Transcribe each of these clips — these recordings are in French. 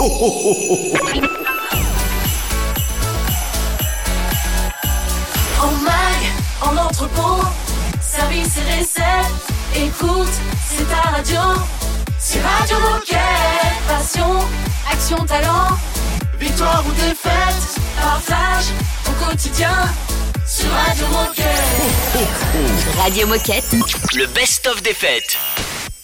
En mag, en entrepôt, service et recette. Écoute, c'est ta radio. C'est Radio Moquette. Passion, action, talent. Victoire ou défaite, partage au quotidien sur Radio Moquette. Radio Moquette. Le best-of des fêtes.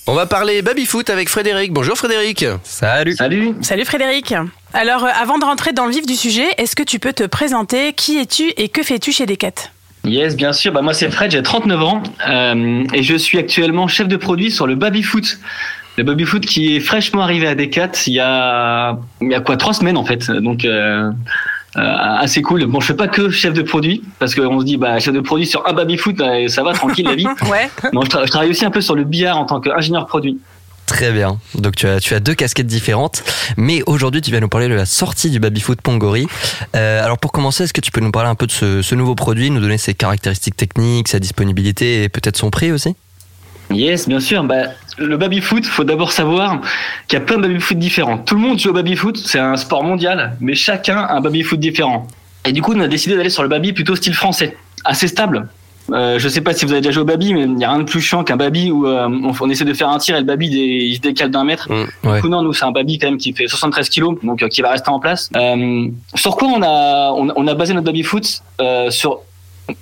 On va parler baby-foot avec Frédéric. Bonjour Frédéric. Salut. Salut. Salut Frédéric. Alors, euh, avant de rentrer dans le vif du sujet, est-ce que tu peux te présenter? Qui es-tu et que fais-tu chez Decat? Yes, bien sûr. Bah, moi, c'est Fred, j'ai 39 ans euh, et je suis actuellement chef de produit sur le baby-foot. Le baby-foot qui est fraîchement arrivé à Decat il y a, il y a quoi, trois semaines en fait. Donc, euh, euh, assez cool. Bon, je fais pas que chef de produit parce qu'on se dit, bah, chef de produit sur un baby-foot, euh, ça va, tranquille la vie. Ouais. Non, je, tra- je travaille aussi un peu sur le billard en tant qu'ingénieur produit. Très bien. Donc tu as, tu as deux casquettes différentes, mais aujourd'hui tu vas nous parler de la sortie du babyfoot Pongori. Euh, alors pour commencer, est-ce que tu peux nous parler un peu de ce, ce nouveau produit, nous donner ses caractéristiques techniques, sa disponibilité et peut-être son prix aussi? Yes, bien sûr. Bah, le baby foot, faut d'abord savoir qu'il y a plein de baby foot différents. Tout le monde joue au baby foot, c'est un sport mondial, mais chacun a un baby foot différent. Et du coup, on a décidé d'aller sur le baby plutôt style français, assez stable. Euh, je sais pas si vous avez déjà joué au baby, mais il n'y a rien de plus chiant qu'un baby où euh, on, on essaie de faire un tir et le baby il se décale d'un mètre. Mm, ouais. Du coup, non, nous, c'est un baby quand même qui fait 73 kilos, donc euh, qui va rester en place. Euh, sur quoi on a, on, on a basé notre baby foot euh, sur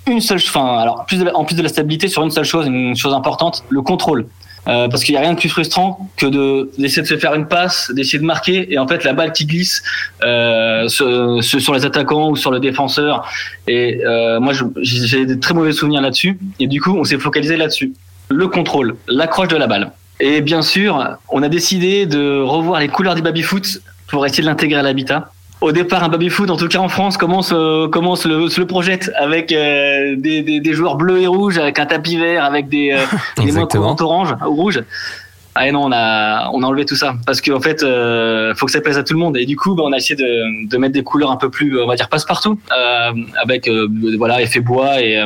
une seule, enfin, alors plus de en plus de la stabilité, sur une seule chose, une chose importante, le contrôle. Euh, parce qu'il n'y a rien de plus frustrant que de d'essayer de se faire une passe, d'essayer de marquer, et en fait la balle qui glisse euh, sur, sur- les attaquants ou sur le défenseur. Et euh, moi, j'ai des très mauvais souvenirs là-dessus. Et du coup, on s'est focalisé là-dessus. Le contrôle, l'accroche de la balle. Et bien sûr, on a décidé de revoir les couleurs du baby-foot pour essayer de l'intégrer à l'habitat. Au départ, un baby-foot, en tout cas en France, commence, euh, commence le, se le projette avec euh, des, des, des joueurs bleus et rouges, avec un tapis vert, avec des, euh, des mains courantes orange ou rouges. Ah et non, on a, on a enlevé tout ça parce qu'en fait, euh, faut que ça plaise à tout le monde. Et du coup, bah, on a essayé de, de mettre des couleurs un peu plus, on va dire, passe-partout, euh, avec voilà effet bois et,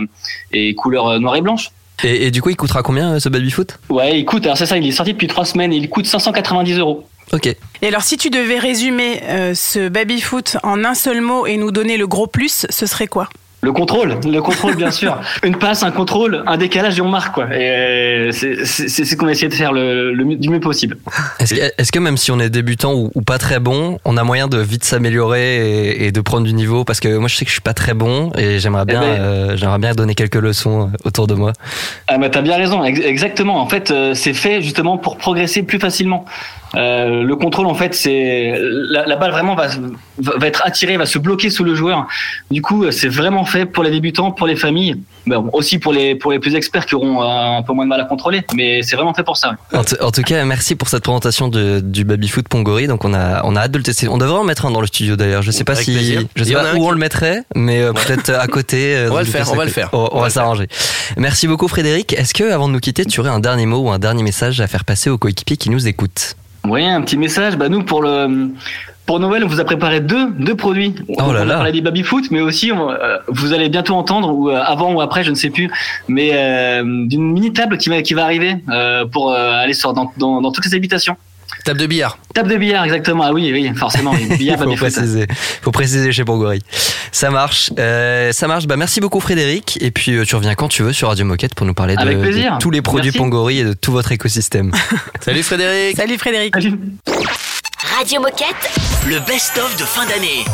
et couleurs noires et blanches. Et, et du coup, il coûtera combien ce babyfoot Ouais, il coûte. Alors c'est ça, il est sorti depuis trois semaines et il coûte 590 euros. Ok. Et alors, si tu devais résumer euh, ce baby-foot en un seul mot et nous donner le gros plus, ce serait quoi? Le contrôle, le contrôle bien sûr. Une passe, un contrôle, un décalage et on marque quoi. Et euh, c'est c'est c'est ce qu'on a essayé de faire le, le mieux- du mieux possible. Est-ce que, est-ce que même si on est débutant ou, ou pas très bon, on a moyen de vite s'améliorer et, et de prendre du niveau? Parce que moi, je sais que je suis pas très bon et j'aimerais bien, ben- euh, j'aimerais bien donner quelques leçons autour de moi. Ah mais t'as bien raison, ex- exactement. En fait, c'est fait justement pour progresser plus facilement. Euh, le contrôle, en fait, c'est la, la balle vraiment va, va va être attirée, va se bloquer sous le joueur. Du coup, euh, c'est vraiment fait pour les débutants, pour les familles, mais bon, aussi pour les pour les plus experts qui auront euh, un peu moins de mal à contrôler. Mais c'est vraiment fait pour ça. En, tout- en tout cas, merci pour cette présentation de, du babyfoot Pongori. Donc on a, on a hâte de le tester. On devrait en mettre un dans le studio d'ailleurs. Je sais pas Avec si, plaisir. je sais pas où qui- on le mettrait, mais peut-être à côté. On va le faire, on va le faire. On, va s'arranger. Merci beaucoup Frédéric. Est-ce que avant de nous quitter, tu aurais un dernier mot ou un dernier message à faire passer aux coéquipiers qui nous écoutent? Oui, un petit message. Bah nous pour le pour Noël, on vous a préparé deux deux produits. Oh là on là. a parlé des baby foot, mais aussi on- euh, vous allez bientôt entendre ou euh, avant ou après, je ne sais plus, mais euh, d'une mini table qui va qui va arriver euh, pour euh, aller sur dans, dans dans toutes les habitations. Table de billard. Table de billard, exactement. Ah oui, oui, forcément. oui. Billard, faut foot. préciser, faut préciser chez Pongori. Ça marche, euh, ça marche. Bah merci beaucoup Frédéric. Et puis euh, tu reviens quand tu veux sur Radio Moquette pour nous parler de, tous les produits Merci. Pongori et de tout votre écosystème. Salut Frédéric. Salut Frédéric. Salut. Radio Moquette. Le best-of de fin d'année.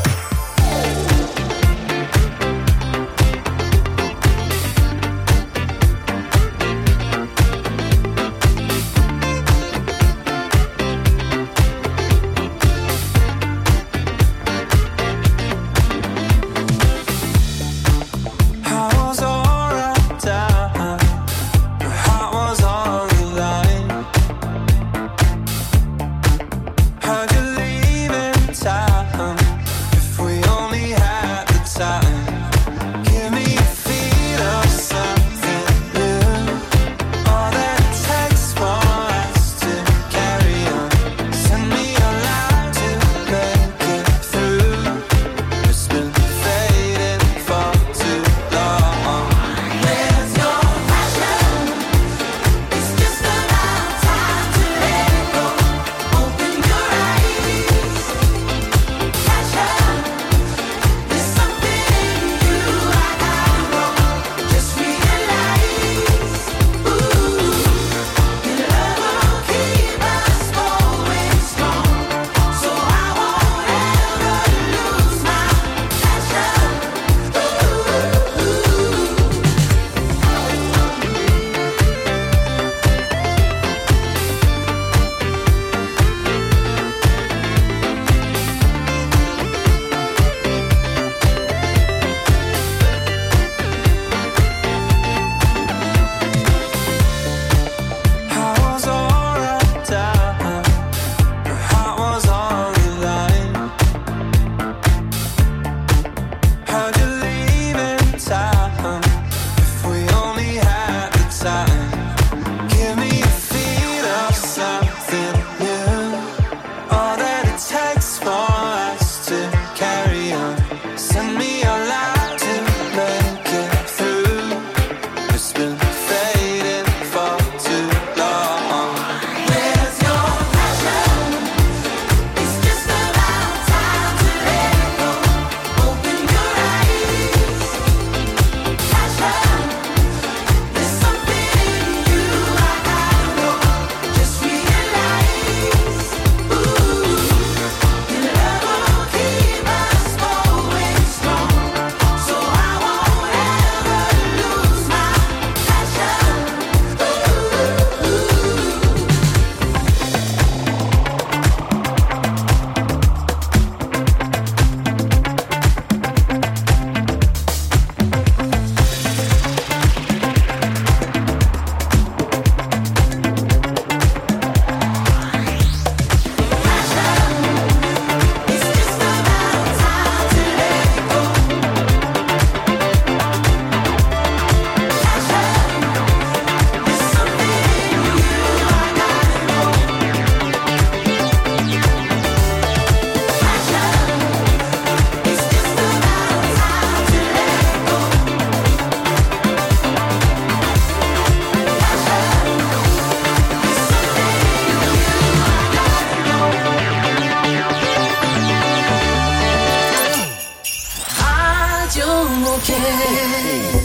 again.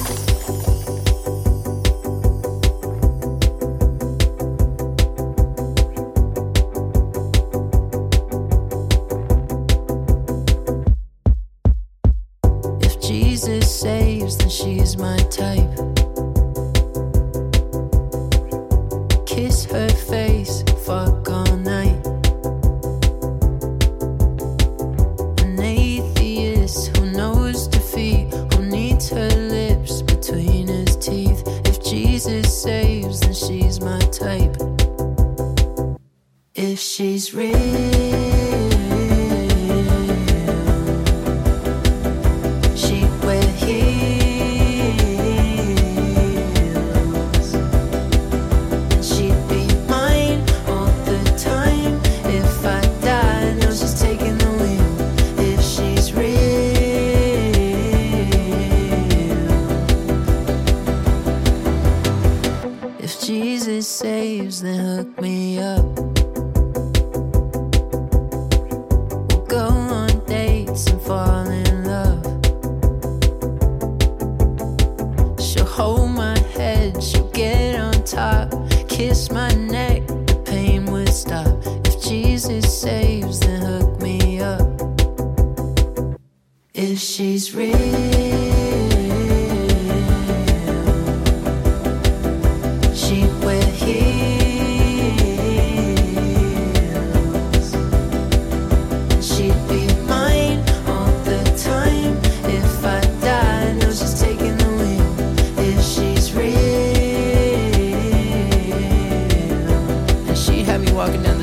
walking down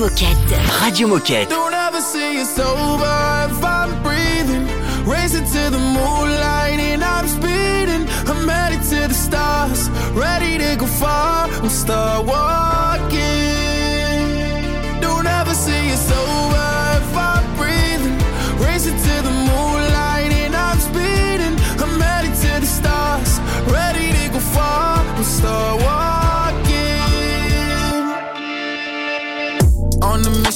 Moquette. Radio Moquette. Don't ever see you sober if I'm breathing. Racing to the moonlight and I'm speeding. I'm headed to the stars. Ready to go far. I'm Star Wars.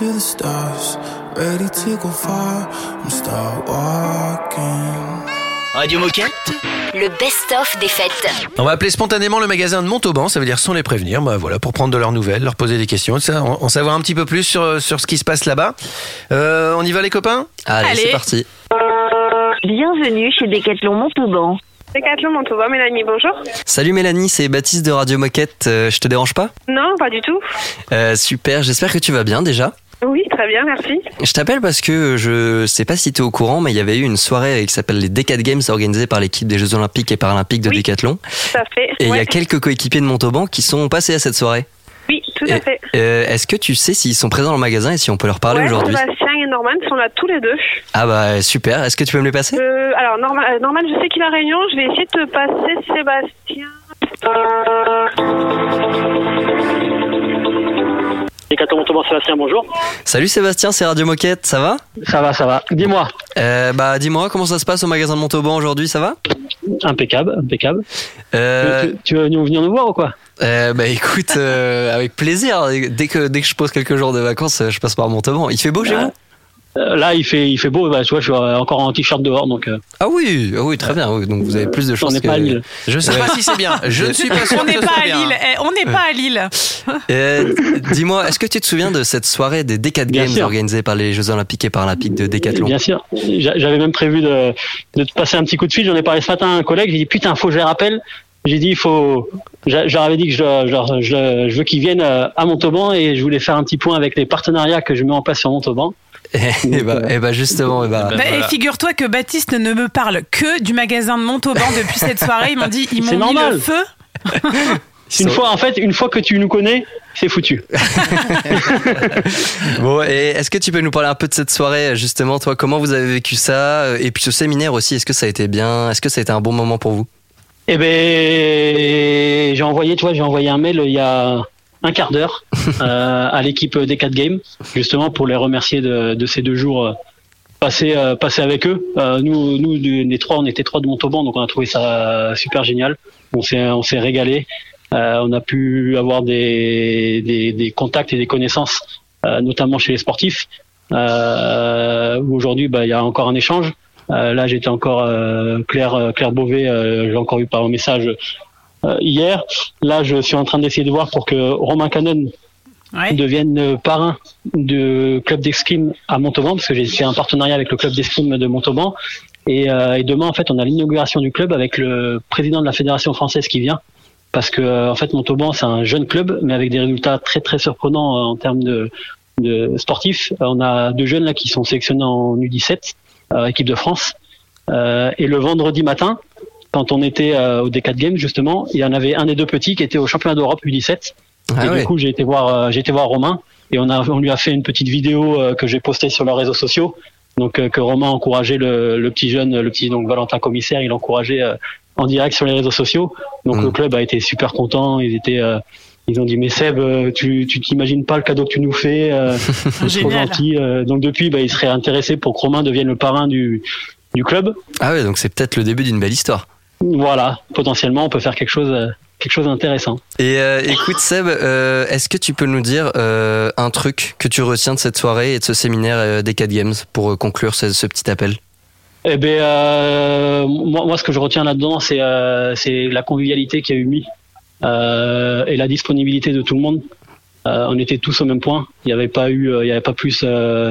to the stars, ready to go far. I'm start walking. Radio Moquette Le best-of des fêtes. On va appeler spontanément le magasin de Montauban, ça veut dire sans les prévenir, bah voilà, pour prendre de leurs nouvelles, leur poser des questions, ça, en, en savoir un petit peu plus sur, sur ce qui se passe là-bas. Euh, on y va les copains? Allez, Allez. c'est parti. Bienvenue chez Decathlon Montauban. Décathlon Montauban, Mélanie, bonjour. Salut Mélanie, c'est Baptiste de Radio Moquette. Euh, je te dérange pas? Non, pas du tout. Euh, Super, j'espère que tu vas bien déjà. Oui, très bien, merci. Je t'appelle parce que je sais pas si tu es au courant, mais il y avait eu une soirée qui s'appelle les Decat Games organisée par l'équipe des Jeux Olympiques et Paralympiques de Oui. Décathlon. Tout à fait. Et il y a quelques coéquipiers de Montauban qui sont passés à cette soirée. Oui, tout à fait. euh, Est-ce que tu sais s'ils sont présents dans le magasin et si on peut leur parler Ouais, aujourd'hui Sébastien et Norman sont là tous les deux. Ah bah super, est-ce que tu peux me les passer? Euh, alors, Norman, euh, Norman, je sais qu'il a réunion. Je vais essayer de te passer Sébastien. Sébastien, bonjour. Salut Sébastien, c'est Radio Moquette, ça va? Ça va, ça va. Dis-moi. euh, Bah dis-moi, comment ça se passe au magasin de Montauban aujourd'hui, ça va? Impeccable, impeccable. euh, Tu, tu veux venir venir nous voir ou quoi? euh, Bah écoute, euh, avec plaisir, dès que, dès que je pose quelques jours de vacances, je passe par Montauban. Il fait beau chez vous? Euh, Là, il fait, il fait beau. Bah, tu vois, je suis encore en t-shirt dehors, donc euh, Ah oui, ah oui, très bien, oui, donc vous avez plus de on chances n'est que... pas à Lille. Je sais pas si c'est bien, je ne suis pas sûr On n'est pas à. Lille. Eh, on n'est pas à Lille. Euh, Dis-moi, est-ce que tu te souviens de cette soirée des Decat Bien Games sûr. organisée par les Jeux Olympiques et Paralympiques de Décathlon Bien sûr. J'a- J'avais même prévu de, de te passer un petit coup de fil. J'en ai parlé ce matin à un collègue. J'ai dit putain, faut que je les rappelle. J'ai dit il faut. j'a- Je leur avais dit que je, je, je, je veux qu'ils viennent euh, à Montauban et je voulais faire un petit point avec les partenariats que je mets en place sur Montauban. Et bah, eh bah, justement, eh bah, Bah, voilà. Et figure-toi que Baptiste ne me parle que du magasin de Montauban depuis cette soirée. Ils m'ont dit, ils m'ont mis normal. le feu. Une fois, en fait, une fois que tu nous connais, c'est foutu. Bon, et est-ce que tu peux nous parler un peu de cette soirée, justement, toi, comment vous avez vécu ça? Euh, Et puis ce séminaire aussi, est-ce que ça a été bien? Est-ce que ça a été un bon moment pour vous? Eh ben, j'ai envoyé, tu vois, j'ai envoyé un mail il y a un quart d'heure euh, à l'équipe des 4 Games, justement pour les remercier de, de ces deux jours euh, passés, euh, passés avec eux. Euh, nous, nous, les trois, on était trois de Montauban, donc on a trouvé ça super génial. On s'est, on s'est régalé. Euh, on a pu avoir des, des, des contacts et des connaissances, euh, notamment chez les sportifs. Euh, où aujourd'hui, bah, il y a encore un échange. Euh, là, j'étais encore euh, Claire, Claire Beauvais, euh, j'ai encore eu par message hier. Là, je suis en train d'essayer de voir pour que Romain Canon Ouais. devienne euh, parrain du club d'escrime à Montauban, parce que j'ai fait un partenariat avec le club d'escrime de Montauban. Et, euh, et demain, en fait, on a l'inauguration du club avec le président de la fédération française qui vient, parce que euh, en fait, Montauban, c'est un jeune club, mais avec des résultats très très surprenants euh, en termes de, de sportifs. Euh, On a deux jeunes là qui sont sélectionnés en U17, euh, équipe de France. Euh, et le vendredi matin, quand on était euh, au D4 Games justement, il y en avait un des deux petits qui était au championnat d'Europe U17. Ah et ouais. du coup, j'ai été voir, euh, j'ai été voir Romain et on a, on lui a fait une petite vidéo euh, que j'ai postée sur leurs réseaux sociaux. Donc euh, que Romain encourageait le, le petit jeune, le petit donc Valentin commissaire, il encourageait euh, en direct sur les réseaux sociaux. Donc Mm. le club a été super content, ils étaient euh, ils ont dit mais Seb, tu tu t'imagines pas le cadeau que tu nous fais, euh, c'est trop gentil. Euh, donc depuis, bah, ils seraient intéressés pour que Romain devienne le parrain du du club. Ah ouais, donc c'est peut-être le début d'une belle histoire. Voilà, potentiellement, on peut faire quelque chose quelque chose d'intéressant. Et euh, écoute Seb, euh, est-ce que tu peux nous dire euh, un truc que tu retiens de cette soirée et de ce séminaire des 4 Games pour conclure ce, ce petit appel? Eh euh, moi, moi, ce que je retiens là-dedans, c'est la convivialité qu'il y a eu mis et la disponibilité de tout le monde. On était tous au même point. Il n'y avait pas eu, il y avait pas plus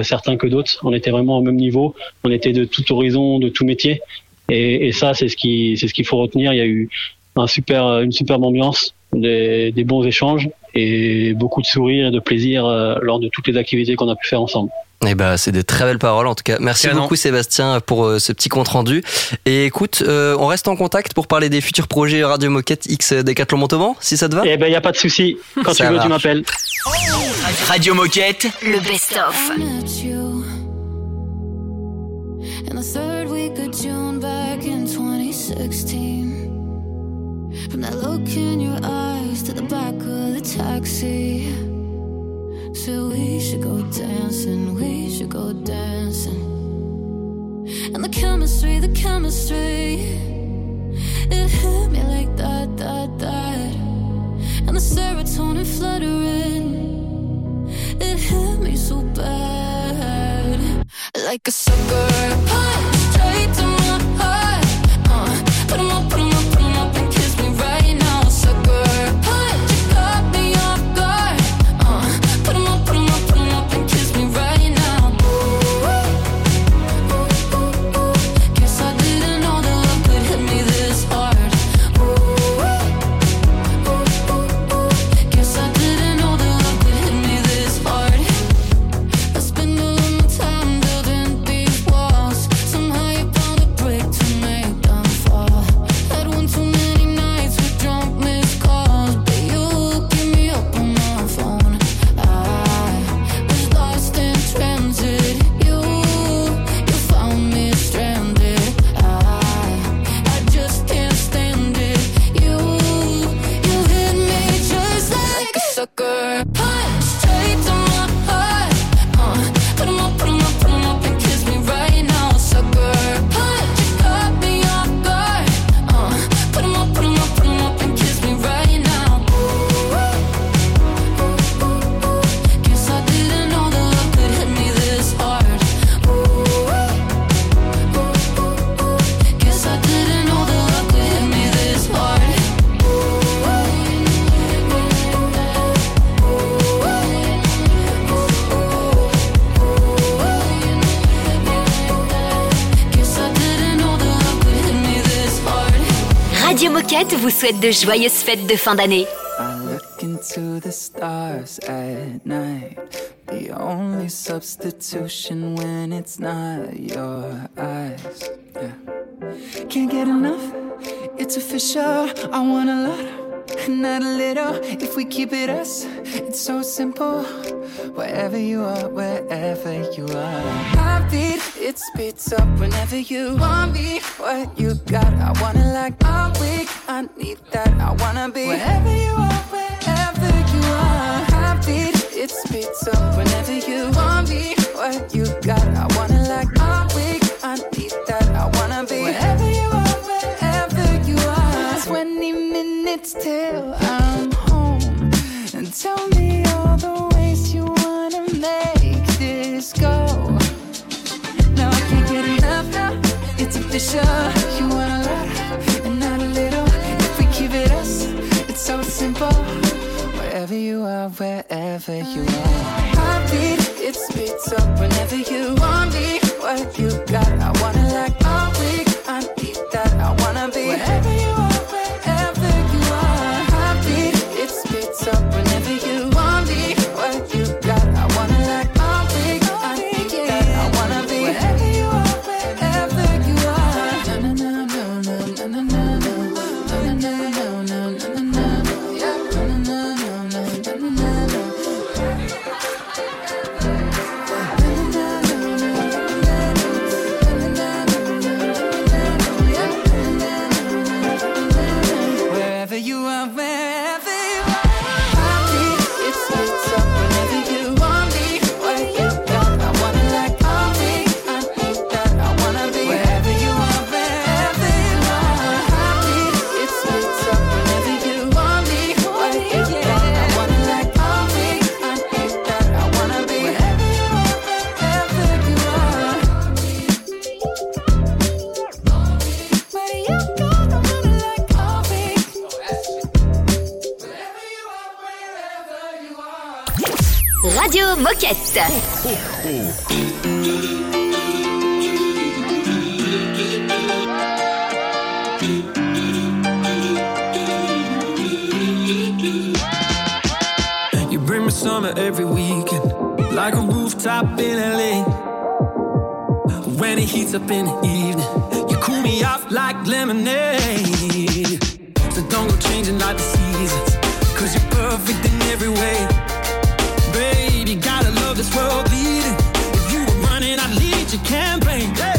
certains que d'autres. On était vraiment au même niveau. On était de tout horizon, de tout métier. Et, et ça, c'est ce qui, c'est ce qu'il faut retenir. Il y a eu un super, une superbe ambiance, des, des bons échanges et beaucoup de sourires et de plaisir euh, lors de toutes les activités qu'on a pu faire ensemble. Eh ben, c'est des très belles paroles en tout cas. Merci Canon. beaucoup Sébastien pour euh, ce petit compte rendu. Et écoute, euh, on reste en contact pour parler des futurs projets Radio Moquette X Décathlon Montauban, si ça te va Eh ben, il y a pas de souci. Quand Ça tu veux, tu m'appelles. Radio Moquette, Le met you in the third week of June back in 2016. From that look in your eyes to the back of the taxi. So we should go dancing, we should go dancing. And the chemistry, the chemistry, it hit me like that, that, that. And the serotonin fluttering. Like a sucker souhaite de joyeuses fêtes de fin d'année. I look into the stars at night. The only substitution when it's not your eyes. Yeah. Can't get enough, it's official. I want a lot, not a little. If we keep it us, it's so simple. Wherever you are, wherever you are. Heartbeat, it speeds up whenever you want me. What you got, I wanna like. I'm weak, I need that. I wanna be wherever you are, wherever you are. Heartbeat, it speeds up whenever you want me. What you got, I wanna like. Minutes till I'm home. And tell me all the ways you wanna make this go. Now I can't get enough now. It's official. You want a lot and not a little. If we keep it us, it's so simple. Wherever you are, wherever you are. Heartbeat, it speeds up whenever you want me. What you got, I wanna like You bring me summer every weekend, like a rooftop in LA. When it heats up in the evening, you cool me off like lemonade. So don't go changing like the seasons, cause you're perfect in every way. World leading. If you were running, I'd lead your campaign. Hey.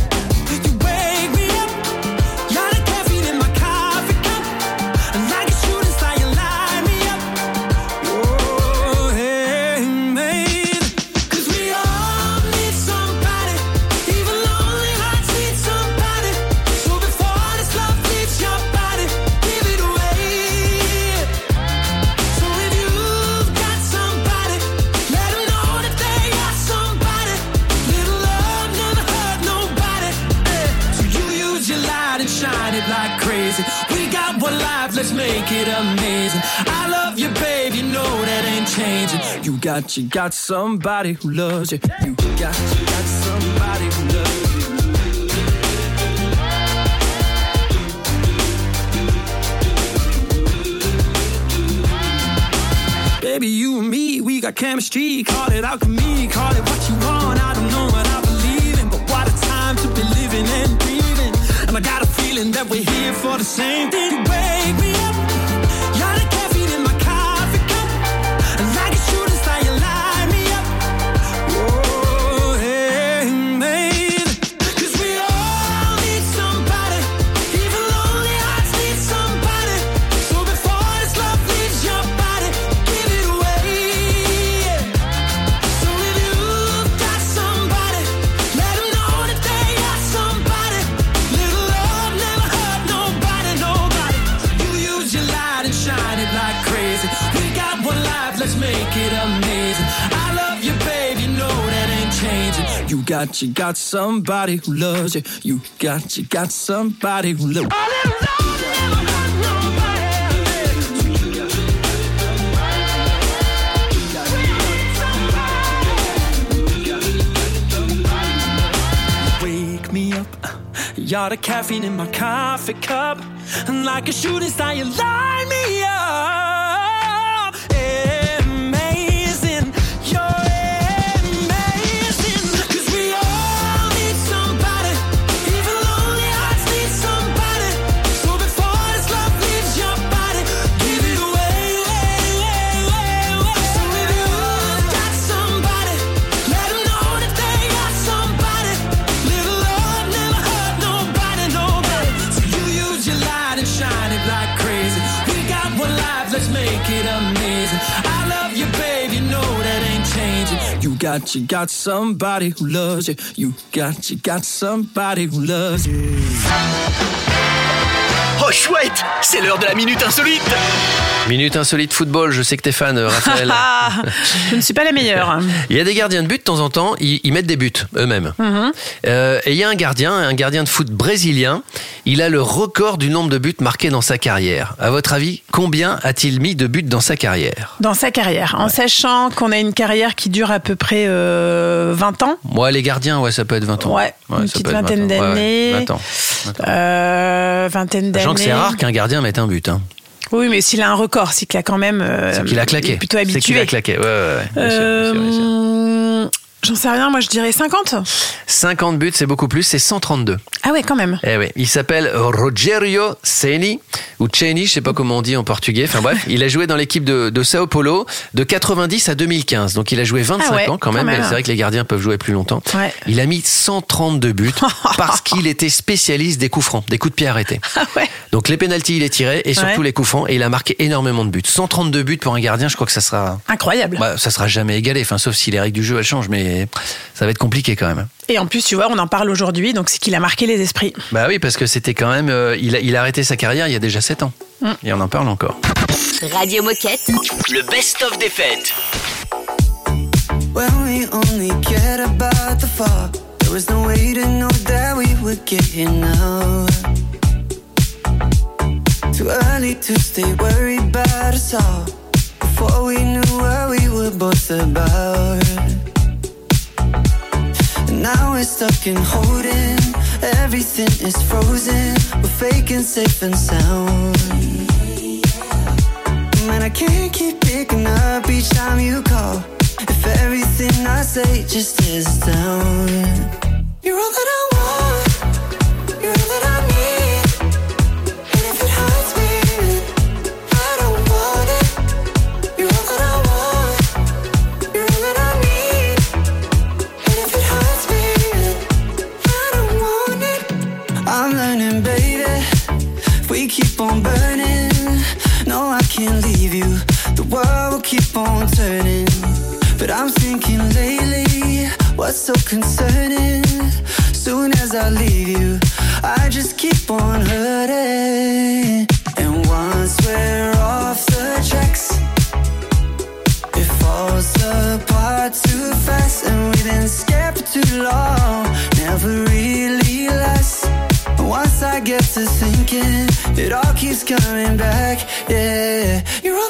Got, you got somebody who loves you. You got, you got somebody who loves you. Baby, you and me, we got chemistry. Call it alchemy, call it what you want. I don't know what I believe in, but what a time to be living and breathing. And I got a feeling that we're here for the same thing. Me got, you got somebody who loves you. You got, you got somebody who loves you. Wake me up, you're the caffeine in my coffee cup, and like a shooting star, you light me got, you got somebody who loves you. You got, you got somebody who loves you. Oh chouette, c'est l'heure de la minute insolite. Minute insolite football, je sais que t'es fan, euh, Raphaël. Je ne suis pas la meilleure. Il y a des gardiens de but, de temps en temps, ils, ils mettent des buts eux-mêmes. Mhm. Euh, et il y a un gardien, un gardien de foot brésilien, il a le record du nombre de buts marqués dans sa carrière. À votre avis, combien a-t-il mis de buts dans sa carrière? Dans sa carrière, en sachant qu'on a une carrière qui dure à peu près euh, 20 ans. Moi, les gardiens, ouais, ça peut être 20 ans. Ouais, une ça petite peut être 20 ans. vingtaine Ouais, ouais, d'années. 20 ans. Vingtaine d'années. C'est rare qu'un gardien mette un but. Hein. Oui, mais s'il a un record, c'est qu'il a quand même. euh, C'est qu'il a claqué. plutôt C'est habitué. qu'il a claqué. Ouais, ouais, ouais. Bien sûr, bien sûr, bien sûr. J'en sais rien, moi je dirais 50. 50 buts, c'est beaucoup plus, c'est 132. Ah ouais, quand même. Eh oui, il s'appelle Rogerio Ceni ou Ceni, je sais pas comment on dit en portugais. Enfin bref, il a joué dans l'équipe de, de Sao Paulo de 90 à 2015. Donc il a joué 25 Ah ouais, ans quand même. même. C'est vrai que les gardiens peuvent jouer plus longtemps. Ouais. Il a mis 132 buts parce qu'il était spécialiste des coups francs, des coups de pied arrêtés. Ah ouais. Donc les pénalties, il les tirait et surtout les coups francs et il a marqué énormément de buts. 132 buts pour un gardien, je crois que ça sera Incroyable. bah, ça sera jamais égalé, enfin sauf si les règles du jeu elles changent, mais ça va être compliqué quand même. Et en plus, tu vois, on en parle aujourd'hui, donc c'est qu'il a marqué les esprits. Bah oui, parce que c'était quand même, euh, il, a, il a arrêté sa carrière il y a déjà 7 ans. Mm. Et on en parle encore. Radio Moquette. Le best-of des fêtes. When we only cared about the fall, there was no way to know that we would get here now. Too early to stay worried about us all. before we knew what we were both about. And now we're stuck in holding. Everything is frozen. We're faking safe and sound. Man, I can't keep picking up each time you call. If everything I say just is down. You're all that I want. On turning. But I'm thinking lately, what's so concerning? Soon as I leave you, I just keep on hurting. And once we're off the tracks, it falls apart too fast. And been scared for too long, never really lasts. Once I get to thinking, it all keeps coming back. Yeah, you're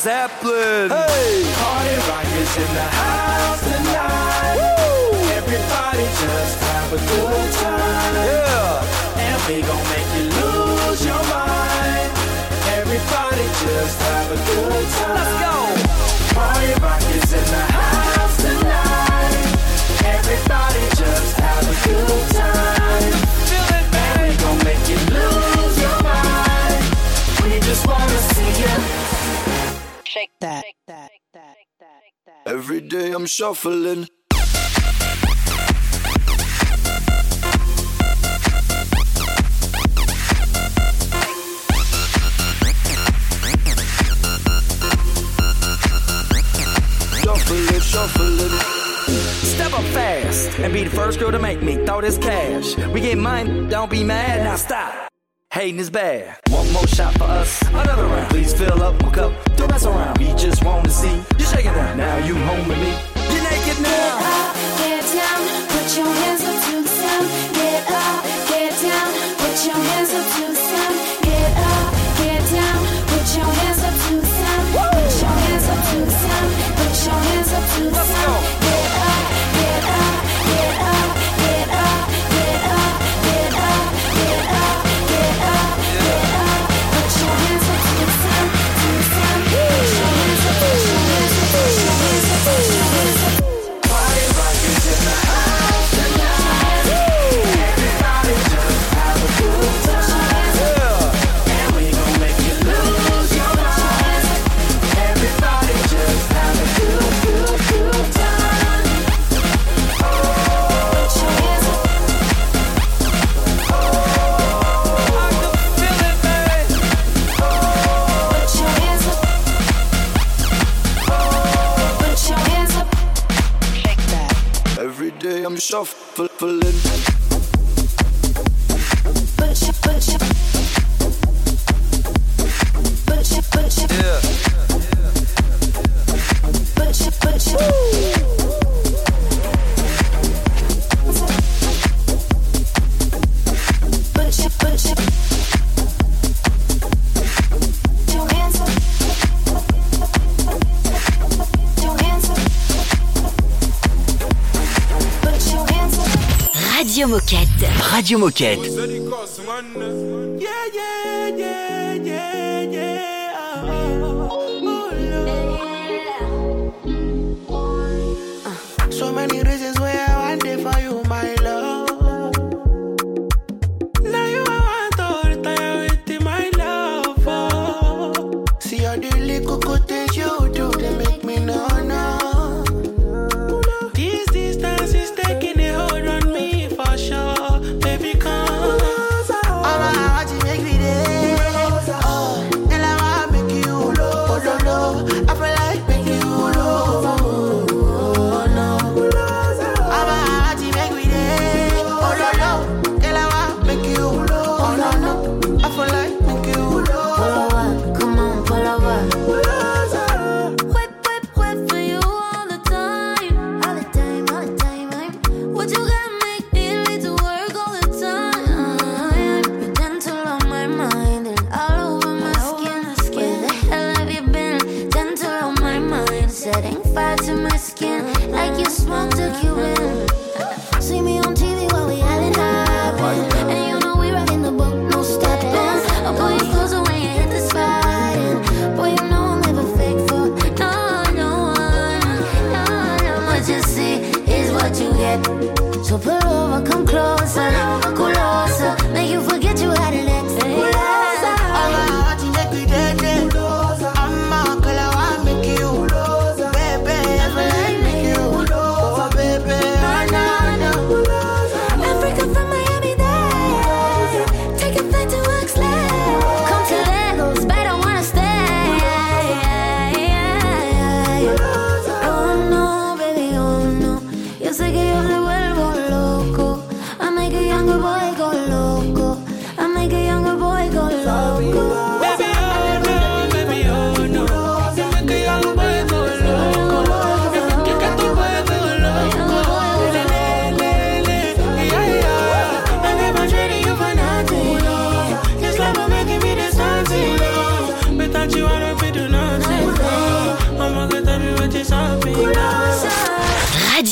Zeppelin. Hey, Party rock is in the house tonight. Everybody just have a good time. yeah. And we gon' make you lose your mind. Everybody just have a good time. Let's go. Every day I'm shuffling. Step up fast and be the first girl to make me throw this cash. We get mine, don't be mad, now stop. Hating is bad. One more shot for us, another round. Please fill up my cup, don't mess around. We just want to see you shaking now. Now you home with me. You're naked now. Get up, get down, put your hands up to the sound. Get up, get down, put your hands. full, full Radio Moquette.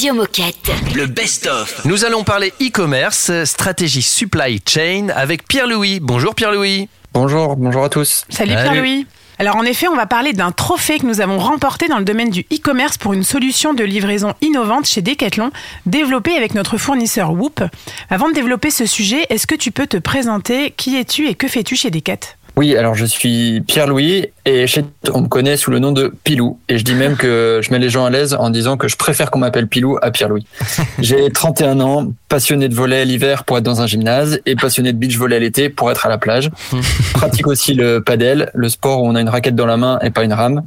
Le best-of. Nous allons parler e-commerce, stratégie supply chain avec Pierre-Louis. Bonjour Pierre-Louis. Bonjour, bonjour à tous. Salut, Pierre-Louis. Alors en effet, on va parler d'un trophée que nous avons remporté dans le domaine du e-commerce pour une solution de livraison innovante chez Decathlon, développée avec notre fournisseur Whoop. Avant de développer ce sujet, est-ce que tu peux te présenter? Qui es-tu et que fais-tu chez Decathlon? Oui, alors je suis Pierre-Louis et chez on me connaît sous le nom de Pilou. Et je dis même que je mets les gens à l'aise en disant que je préfère qu'on m'appelle Pilou à Pierre-Louis. J'ai 31 ans, passionné de volet l'hiver pour être dans un gymnase et passionné de beach volley l'été pour être à la plage. Pratique aussi le padel, le sport où on a une raquette dans la main et pas une rame.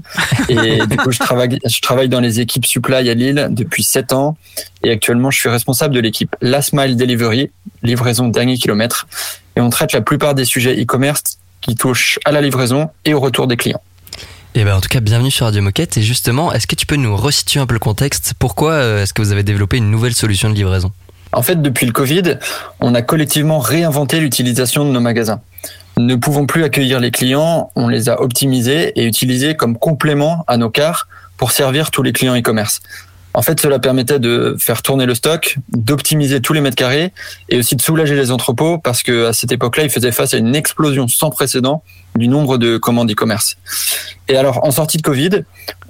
Et du coup, je travaille, je travaille dans les équipes supply à Lille depuis 7 ans et actuellement, je suis responsable de l'équipe Last Mile Delivery, livraison dernier kilomètre. Et on traite la plupart des sujets e-commerce qui touchent à la livraison et au retour des clients. Et ben en tout cas, bienvenue sur Radio Moquette. Et justement, est-ce que tu peux nous resituer un peu le contexte? Pourquoi euh, est-ce que vous avez développé une nouvelle solution de livraison? En fait, depuis le Covid, on a collectivement réinventé l'utilisation de nos magasins. Ne pouvant plus accueillir les clients, on les a optimisés et utilisés comme complément à nos cars pour servir tous les clients e-commerce. En fait, cela permettait de faire tourner le stock, d'optimiser tous les mètres carrés et aussi de soulager les entrepôts parce que à cette époque-là, ils faisaient face à une explosion sans précédent du nombre de commandes e-commerce. Et alors, en sortie de Covid,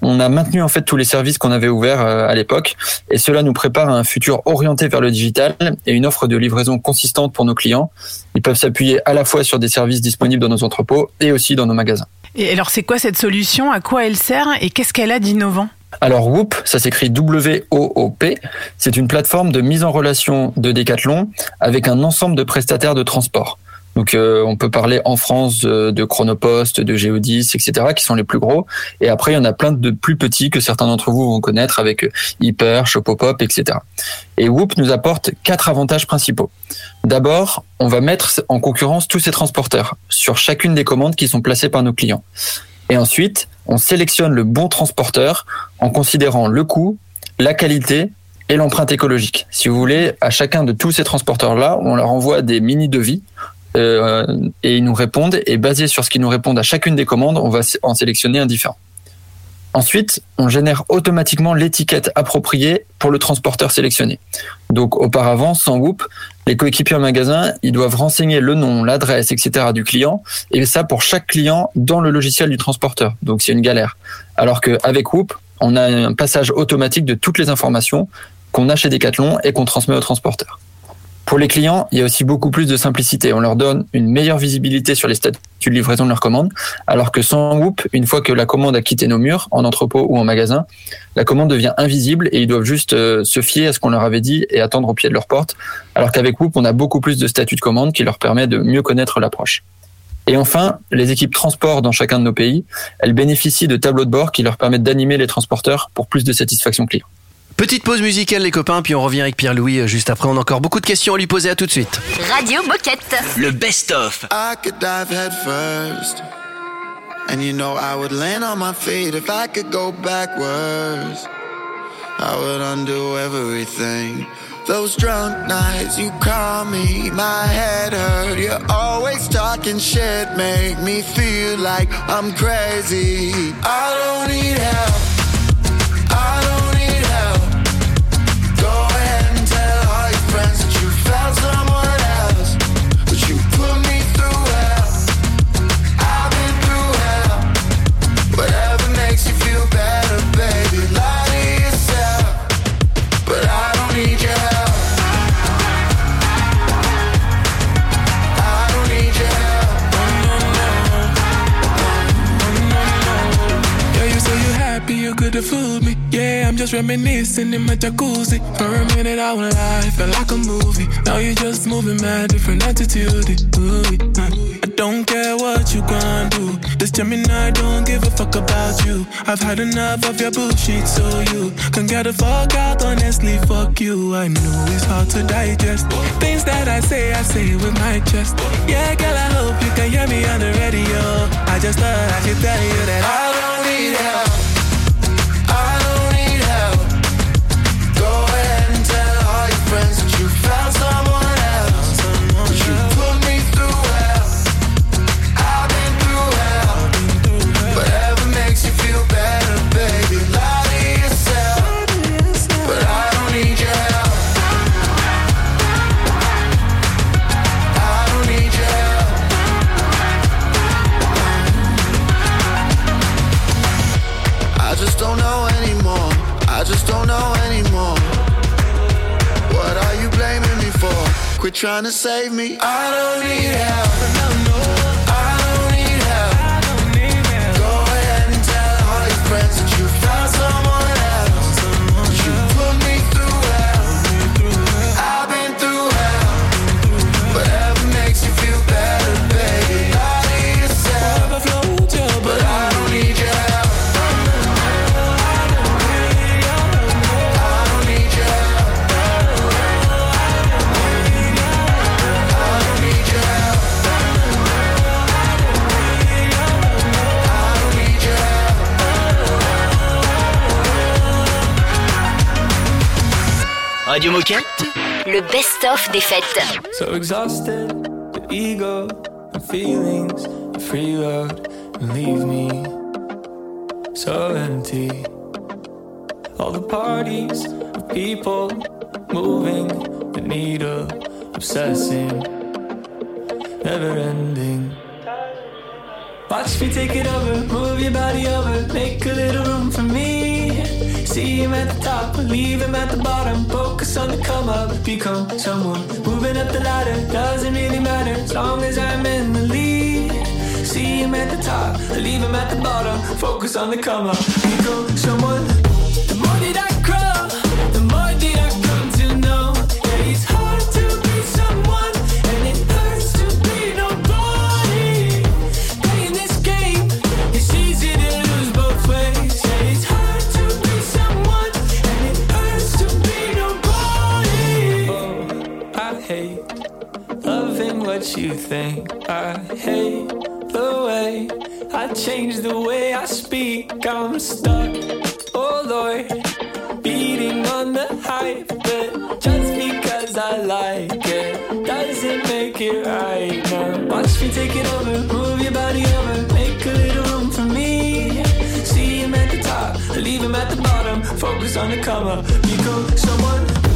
on a maintenu en fait tous les services qu'on avait ouverts euh, à l'époque et cela nous prépare à un futur orienté vers le digital et une offre de livraison consistante pour nos clients. Ils peuvent s'appuyer à la fois sur des services disponibles dans nos entrepôts et aussi dans nos magasins. Et alors, c'est quoi cette solution? À quoi elle sert? Et qu'est-ce qu'elle a d'innovant? Alors Whoop, ça s'écrit W-O-O-P, c'est une plateforme de mise en relation de Decathlon avec un ensemble de prestataires de transport. Donc euh, on peut parler en France de Chronopost, de Geodis, etc., qui sont les plus gros. Et après, il y en a plein de plus petits que certains d'entre vous vont connaître avec Hyper, Shopopop, etc. Et Whoop nous apporte quatre avantages principaux. D'abord, on va mettre en concurrence tous ces transporteurs sur chacune des commandes qui sont placées par nos clients. Et ensuite, on sélectionne le bon transporteur en considérant le coût, la qualité et l'empreinte écologique. Si vous voulez, à chacun de tous ces transporteurs-là, on leur envoie des mini-devis euh, et ils nous répondent. Et basé sur ce qu'ils nous répondent à chacune des commandes, on va en sélectionner un différent. Ensuite, on génère automatiquement l'étiquette appropriée pour le transporteur sélectionné. Donc auparavant, sans Whoop, les coéquipiers en magasin, ils doivent renseigner le nom, l'adresse, etc. du client, et ça pour chaque client dans le logiciel du transporteur. Donc c'est une galère. Alors qu'avec Whoop, on a un passage automatique de toutes les informations qu'on a chez Decathlon et qu'on transmet au transporteur. Pour les clients, il y a aussi beaucoup plus de simplicité. On leur donne une meilleure visibilité sur les statuts de livraison de leur commande, alors que sans Whoop, une fois que la commande a quitté nos murs, en entrepôt ou en magasin, la commande devient invisible et ils doivent juste euh, se fier à ce qu'on leur avait dit et attendre au pied de leur porte, alors qu'avec Whoop, on a beaucoup plus de statuts de commande qui leur permet de mieux connaître l'approche. Et enfin, les équipes transport dans chacun de nos pays, elles bénéficient de tableaux de bord qui leur permettent d'animer les transporteurs pour plus de satisfaction client. Petite pause musicale les copains, puis on revient avec Pierre-Louis euh, juste après. On a encore beaucoup de questions à lui poser. À tout de suite. Radio Moquette. Le best-of. I could dive head first. And you know I would land on my feet if I could go backwards. I would undo everything. Those drunk nights you call me, my head hurt. You're always talking shit, make me feel like I'm crazy. I don't need help. I don't you could have fooled me. Yeah, I'm just reminiscing in my jacuzzi. For a minute, I won't lie, felt like a movie. Now you're just moving mad, different attitude. Ooh, I don't care what you gon' do. This Gemini don't give a fuck about you. I've had enough of your bullshit, so you can get the fuck out. Honestly, fuck you. I know it's hard to digest. Things that I say, I say with my chest. Yeah, girl, I hope you can hear me on the radio. I just thought I should tell you that I don't need help. Trying to save me. I don't need help. Radio Moquette. Le best-of des fêtes. So exhausted, the ego, the feelings, the freeload, and leave me so empty. All the parties of people moving the needle, obsessing, never ending. Watch me take it over, move your body over, make a little room for me. See him at the top, leave him at the bottom. Focus on the come up, become someone. Moving up the ladder, doesn't really matter as long as I'm in the lead. See him at the top, leave him at the bottom. Focus on the come up, become someone. The more that I you think. I hate the way I change the way I speak. I'm stuck, oh Lord, beating on the hype. But just because I like it doesn't make it right. Now, watch me take it over, move your body over, make a little room for me. See him at the top, leave him at the bottom. Focus on the come up, become someone.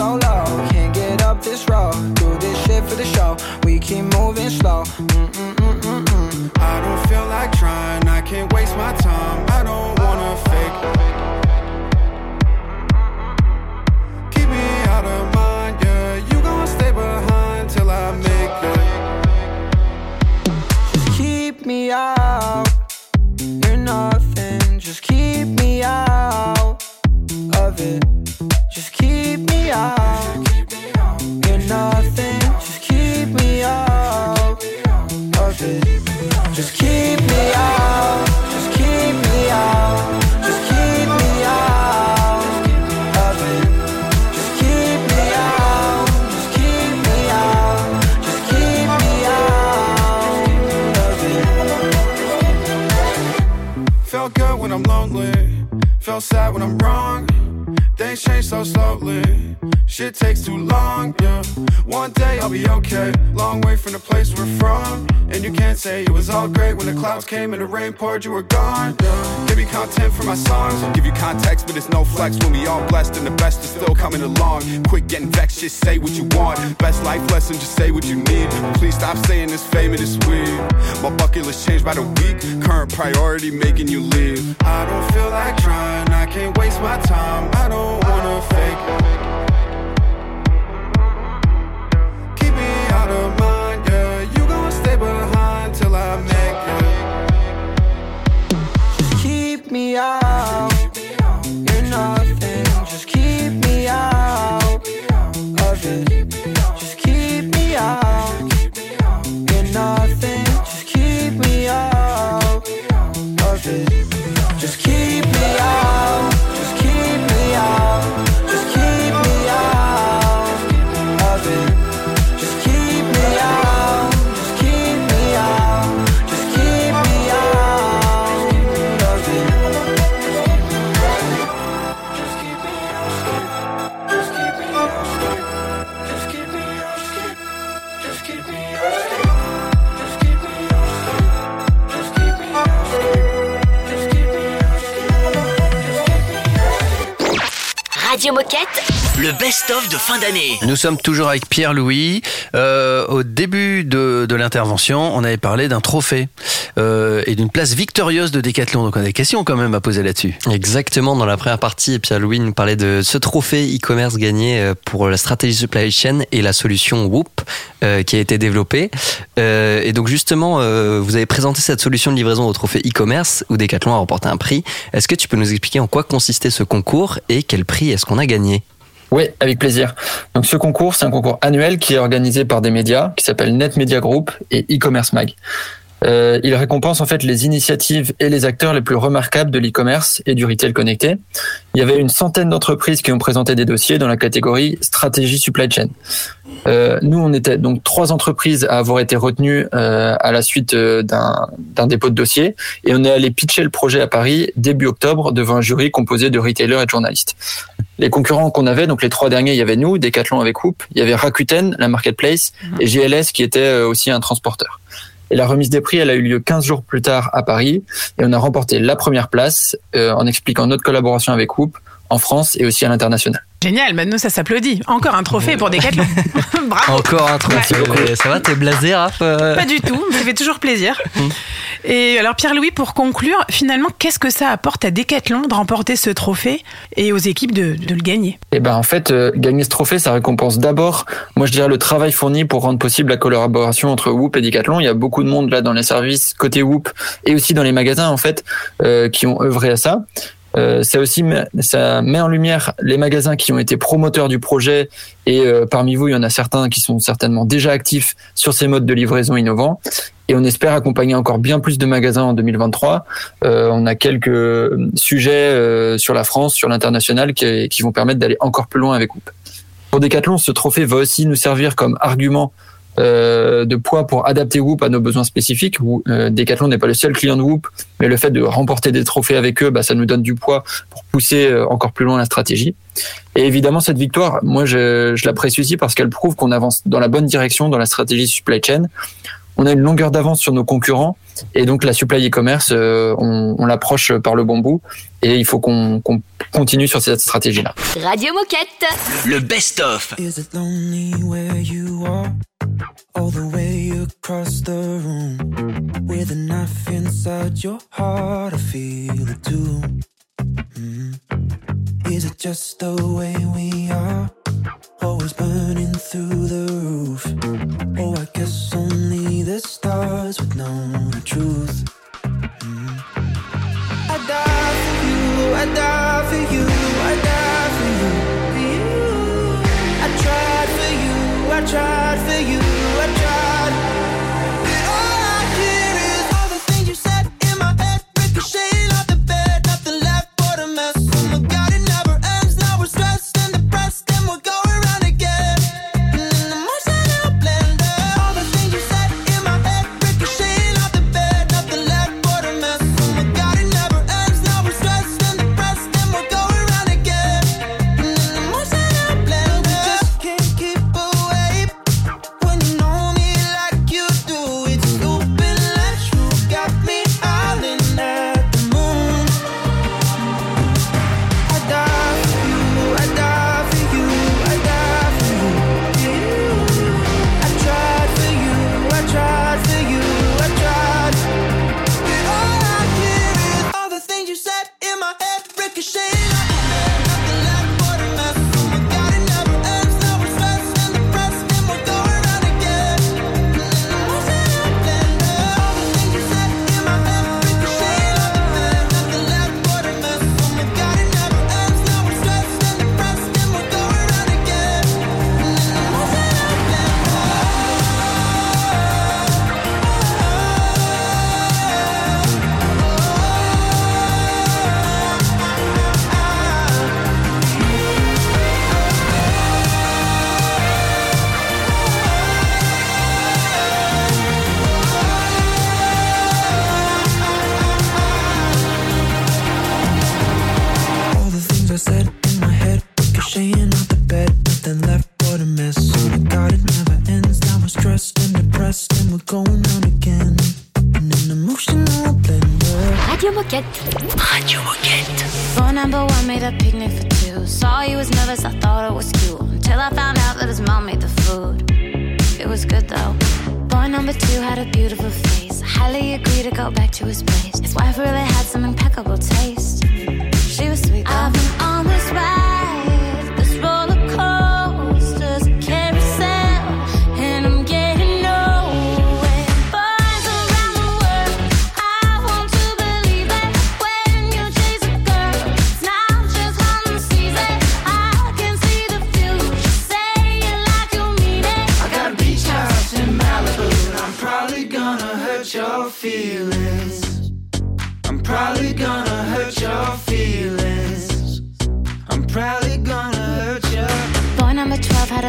So low. Can't get up this road. Do this shit for the show. We keep moving slow. Mm-mm-mm-mm-mm. I don't feel like trying, I can't waste my time. So slowly. Shit takes too long, yeah. One day I'll be okay. Long way from the place we're from. And you can't say it was all great when the clouds came and the rain poured, you were gone. Yeah. Give me content for my songs. I'll Give you context, but it's no flex when we all blessed and the best is still coming along. Quit getting vexed, just say what you want. Best life lesson, just say what you need. Please stop saying this fame and it's weird. My bucket list changed by the week. Current priority making you leave. I don't feel like trying, I can't waste my time. I don't wanna fake You're best-of de fin d'année. Nous sommes toujours avec Pierre-Louis. Euh, au début de, de l'intervention, on avait parlé d'un trophée euh, et d'une place victorieuse de Décathlon. Donc on a des questions quand même à poser là-dessus. Exactement, dans la première partie, Pierre-Louis nous parlait de ce trophée e-commerce gagné euh, pour la stratégie supply chain et la solution Whoop euh, qui a été développée. Euh, et donc justement, euh, vous avez présenté cette solution de livraison au trophée e-commerce où Decathlon a remporté un prix. Est-ce que tu peux nous expliquer en quoi consistait ce concours et quel prix est-ce qu'on a gagné? Oui, avec plaisir. Donc ce concours, c'est un concours annuel qui est organisé par des médias qui s'appellent Net Media Group et e-commerce mag. Euh, il récompense en fait les initiatives et les acteurs les plus remarquables de l'e-commerce et du retail connecté. Il y avait une centaine d'entreprises qui ont présenté des dossiers dans la catégorie stratégie supply chain. Euh, nous, on était donc trois entreprises à avoir été retenues euh, à la suite euh, d'un dépôt de dossier et on est allé pitcher le projet à Paris début octobre devant un jury composé de retailers et de journalistes. Les concurrents qu'on avait, donc les trois derniers, il y avait nous, Decathlon avec Hoop, il y avait Rakuten, la marketplace, et GLS qui était euh, aussi un transporteur. Et la remise des prix, elle a eu lieu 15 jours plus tard à Paris. Et on a remporté la première place euh, en expliquant notre collaboration avec Hoop en France et aussi à l'international. Génial, maintenant ça s'applaudit. Encore un trophée pour Decathlon. Bravo. Encore un trophée. Ouais. Ça va, t'es blasé, Raph euh Pas du tout, ça fait toujours plaisir. Et alors Pierre-Louis, pour conclure, finalement, qu'est-ce que ça apporte à Decathlon de remporter ce trophée et aux équipes de, de le gagner? Et ben en fait, euh, gagner ce trophée, ça récompense d'abord, moi je dirais le travail fourni pour rendre possible la collaboration entre Whoop et Decathlon. Il y a beaucoup de monde là dans les services côté Whoop et aussi dans les magasins en fait euh, qui ont œuvré à ça. Euh, ça aussi ça met en lumière les magasins qui ont été promoteurs du projet et euh, parmi vous il y en a certains qui sont certainement déjà actifs sur ces modes de livraison innovants et on espère accompagner encore bien plus de magasins en 2023. Euh, on a quelques sujets euh, sur la France, sur l'international qui, qui vont permettre d'aller encore plus loin avec Whoop. Pour Decathlon, ce trophée va aussi nous servir comme argument euh, de poids pour adapter Whoop à nos besoins spécifiques. Où, euh, Decathlon n'est pas le seul client de Whoop, mais le fait de remporter des trophées avec eux, bah, ça nous donne du poids pour pousser euh, encore plus loin la stratégie. Et évidemment, cette victoire, moi, je, je l'apprécie aussi parce qu'elle prouve qu'on avance dans la bonne direction dans la stratégie supply chain. On a une longueur d'avance sur nos concurrents et donc la supply e-commerce, euh, on, on l'approche par le bon bout et il faut qu'on qu'on continue sur cette stratégie-là. Radio Moquette. Le best-of. Is it lonely where you are? All the way across the room. With a knife inside your heart, I feel it too. Mm. Is it just the way we are? Always burning through the roof. Oh, I guess only the stars would know the truth. Mm. I die for you, I die for you, I die for you, for you. I tried for you, I tried for you, Radio Moquette. Radio Moquette. Phone number one made a picnic for two. Saw you was nervous, I thought it was cute. Until I found out that his mom made the food. It was good though. Boy number two had a beautiful face. Highly agreed to go back to his place. His wife really had some impeccable taste. She was sweet. Though. I've been on this ride.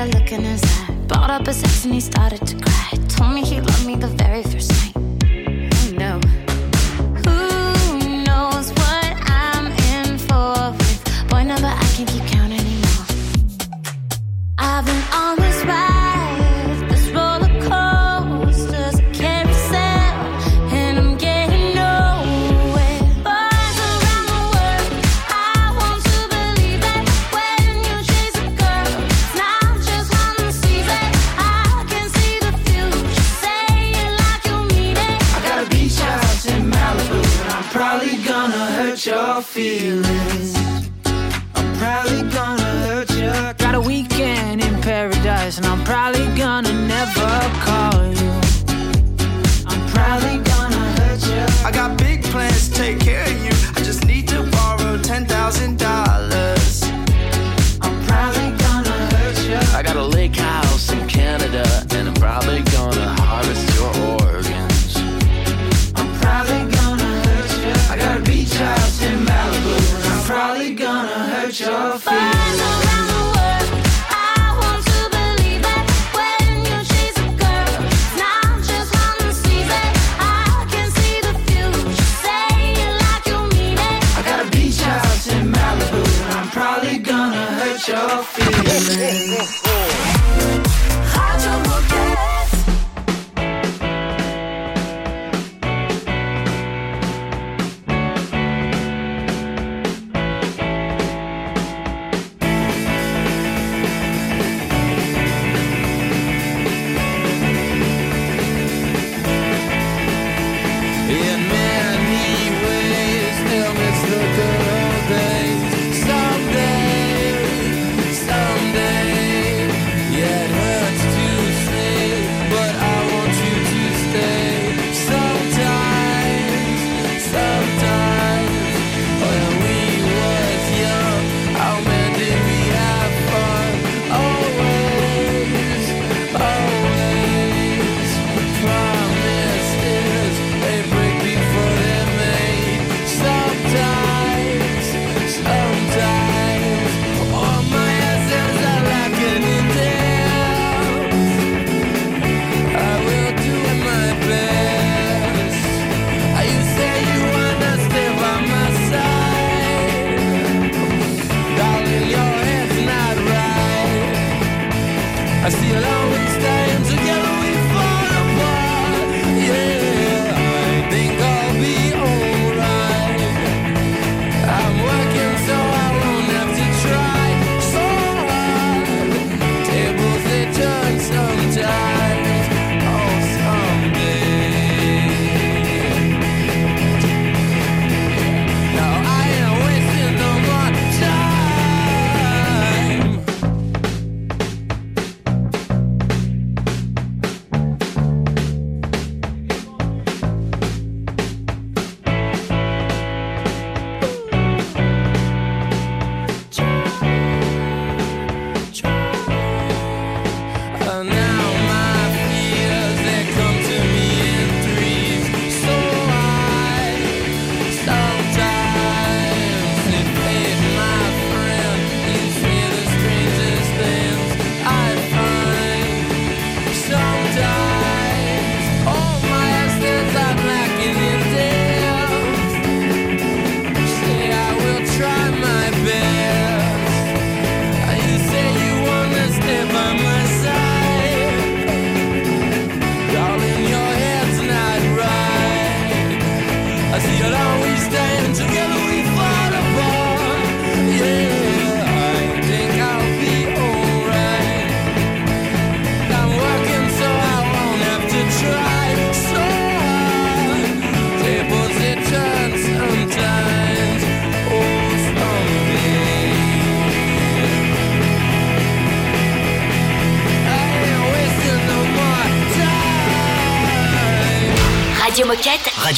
look in his eye. Brought up his ex and he started to cry. Told me he loved me the very first night. got a lake house.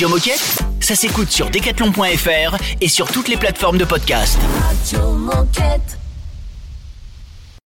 Moquette Ça s'écoute sur decathlon.fr et sur toutes les plateformes de podcast.